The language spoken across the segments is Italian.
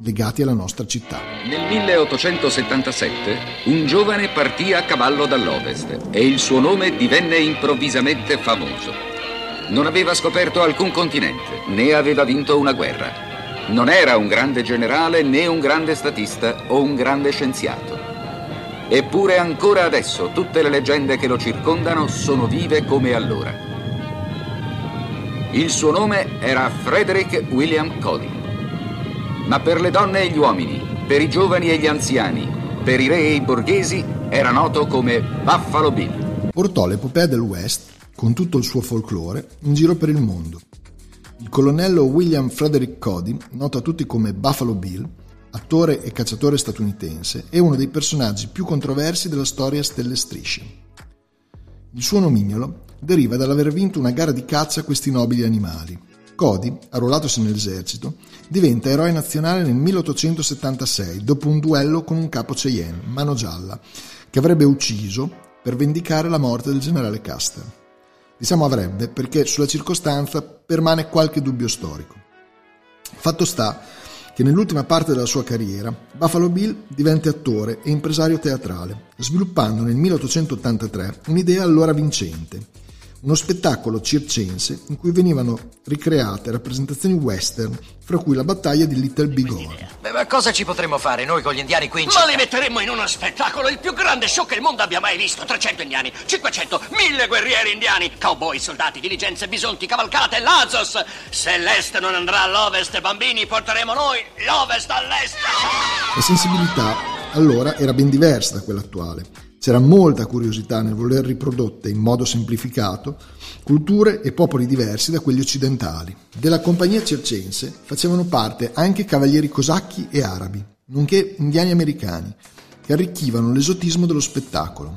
legati alla nostra città. Nel 1877 un giovane partì a cavallo dall'ovest e il suo nome divenne improvvisamente famoso. Non aveva scoperto alcun continente, né aveva vinto una guerra. Non era un grande generale né un grande statista o un grande scienziato. Eppure ancora adesso tutte le leggende che lo circondano sono vive come allora. Il suo nome era Frederick William Cody. Ma per le donne e gli uomini, per i giovani e gli anziani, per i re e i borghesi, era noto come Buffalo Bill. Portò l'epopea del West, con tutto il suo folklore, in giro per il mondo. Il colonnello William Frederick Cody, noto a tutti come Buffalo Bill, attore e cacciatore statunitense, è uno dei personaggi più controversi della storia stelle strisce. Il suo nomignolo deriva dall'aver vinto una gara di caccia a questi nobili animali. Cody, arruolatosi nell'esercito, diventa eroe nazionale nel 1876 dopo un duello con un capo Cheyenne, Mano Gialla, che avrebbe ucciso per vendicare la morte del generale Custer. Diciamo avrebbe perché sulla circostanza permane qualche dubbio storico. Fatto sta che nell'ultima parte della sua carriera Buffalo Bill diventa attore e impresario teatrale, sviluppando nel 1883 un'idea allora vincente, uno spettacolo circense in cui venivano ricreate rappresentazioni western, fra cui la battaglia di Little Big Horn. Beh, ma cosa ci potremmo fare noi con gli indiani qui in Ma città? li metteremmo in uno spettacolo, il più grande show che il mondo abbia mai visto. 300 indiani, 500, 1000 guerrieri indiani, cowboy, soldati, diligenze, bisonti, cavalcate, lazos. Se l'est non andrà all'ovest, bambini, porteremo noi l'ovest all'est. La sensibilità allora era ben diversa da quella attuale. C'era molta curiosità nel voler riprodotte in modo semplificato culture e popoli diversi da quelli occidentali. Della compagnia circense facevano parte anche cavalieri cosacchi e arabi, nonché indiani americani, che arricchivano l'esotismo dello spettacolo.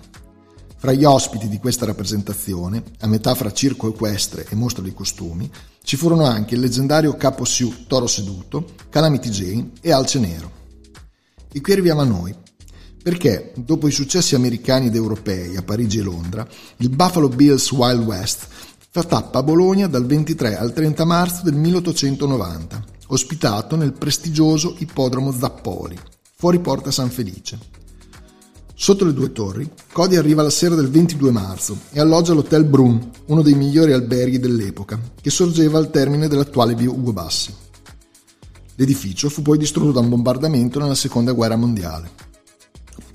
Fra gli ospiti di questa rappresentazione, a metà fra circo equestre e mostra di costumi, ci furono anche il leggendario capo Sioux Toro Seduto, Calamity Jane e Alce Nero. E qui arriviamo a noi, perché dopo i successi americani ed europei a Parigi e Londra, il Buffalo Bills Wild West fa tappa a Bologna dal 23 al 30 marzo del 1890, ospitato nel prestigioso ippodromo Zappoli, fuori Porta San Felice. Sotto le due torri, Cody arriva la sera del 22 marzo e alloggia all'Hotel Brum, uno dei migliori alberghi dell'epoca, che sorgeva al termine dell'attuale via Ugo Bassi. L'edificio fu poi distrutto da un bombardamento nella seconda guerra mondiale.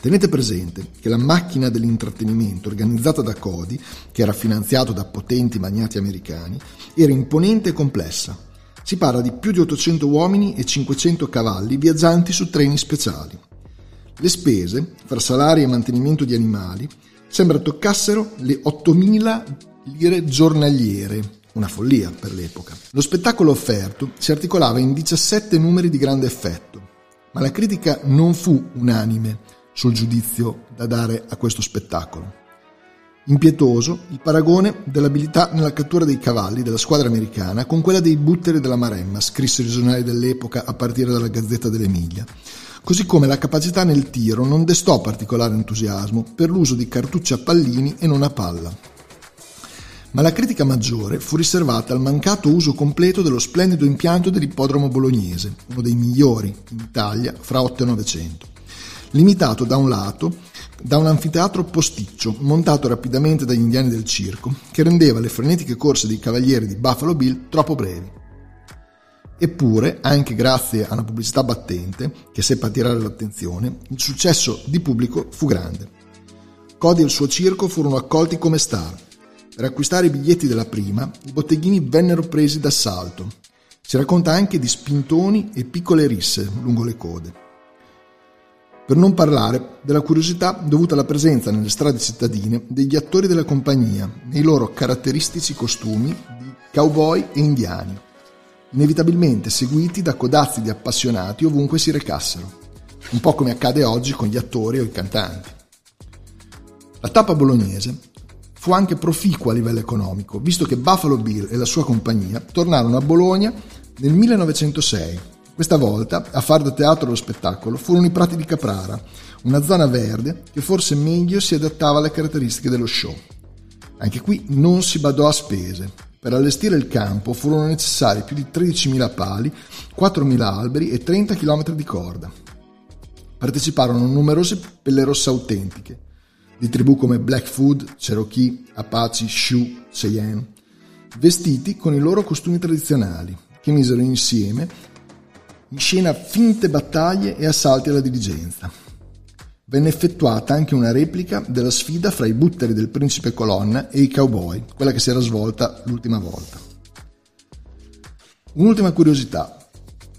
Tenete presente che la macchina dell'intrattenimento organizzata da Cody, che era finanziato da potenti magnati americani, era imponente e complessa. Si parla di più di 800 uomini e 500 cavalli viaggianti su treni speciali. Le spese, fra salari e mantenimento di animali, sembra toccassero le 8.000 lire giornaliere, una follia per l'epoca. Lo spettacolo offerto si articolava in 17 numeri di grande effetto, ma la critica non fu unanime sul giudizio da dare a questo spettacolo. Impietoso il paragone dell'abilità nella cattura dei cavalli della squadra americana con quella dei butteri della Maremma, scrissero i giornali dell'epoca a partire dalla Gazzetta dell'Emilia, così come la capacità nel tiro non destò particolare entusiasmo per l'uso di cartucce a pallini e non a palla. Ma la critica maggiore fu riservata al mancato uso completo dello splendido impianto dell'ippodromo bolognese, uno dei migliori in Italia fra 8 e 900 limitato da un lato da un anfiteatro posticcio montato rapidamente dagli indiani del circo, che rendeva le frenetiche corse dei cavalieri di Buffalo Bill troppo brevi. Eppure, anche grazie a una pubblicità battente, che seppe attirare l'attenzione, il successo di pubblico fu grande. Cody e il suo circo furono accolti come star. Per acquistare i biglietti della prima, i botteghini vennero presi d'assalto. Si racconta anche di spintoni e piccole risse lungo le code. Per non parlare della curiosità dovuta alla presenza nelle strade cittadine degli attori della compagnia nei loro caratteristici costumi di cowboy e indiani, inevitabilmente seguiti da codazzi di appassionati ovunque si recassero, un po' come accade oggi con gli attori o i cantanti. La tappa bolognese fu anche proficuo a livello economico, visto che Buffalo Bill e la sua compagnia tornarono a Bologna nel 1906. Questa volta a far da teatro lo spettacolo furono i Prati di Caprara, una zona verde che forse meglio si adattava alle caratteristiche dello show. Anche qui non si badò a spese. Per allestire il campo furono necessari più di 13.000 pali, 4.000 alberi e 30 km di corda. Parteciparono numerose pelle rosse autentiche, di tribù come Blackfoot, Cherokee, Apache, Sioux, Cheyenne, vestiti con i loro costumi tradizionali, che misero insieme in scena finte battaglie e assalti alla diligenza. Venne effettuata anche una replica della sfida fra i butteri del principe Colonna e i cowboy, quella che si era svolta l'ultima volta. Un'ultima curiosità.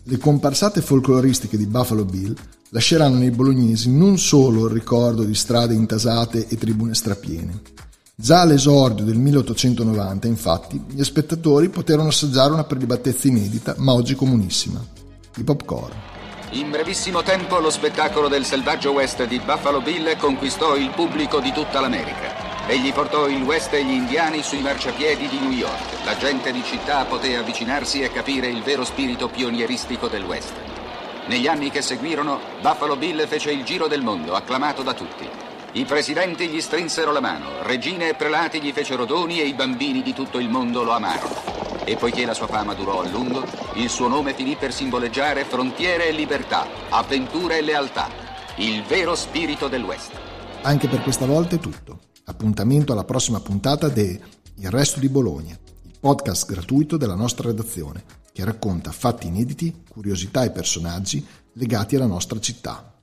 Le comparsate folcloristiche di Buffalo Bill lasceranno nei bolognesi non solo il ricordo di strade intasate e tribune strapiene. Già all'esordio del 1890, infatti, gli spettatori poterono assaggiare una prelibatezza inedita, ma oggi comunissima, i popcorn. In brevissimo tempo lo spettacolo del selvaggio West di Buffalo Bill conquistò il pubblico di tutta l'America. Egli portò il West e gli indiani sui marciapiedi di New York. La gente di città poté avvicinarsi e capire il vero spirito pionieristico del West. Negli anni che seguirono, Buffalo Bill fece il giro del mondo, acclamato da tutti. I presidenti gli strinsero la mano, regine e prelati gli fecero doni e i bambini di tutto il mondo lo amarono. E poiché la sua fama durò a lungo, il suo nome finì per simboleggiare frontiere e libertà, avventure e lealtà, il vero spirito del West. Anche per questa volta è tutto. Appuntamento alla prossima puntata de Il Resto di Bologna, il podcast gratuito della nostra redazione che racconta fatti inediti, curiosità e personaggi legati alla nostra città.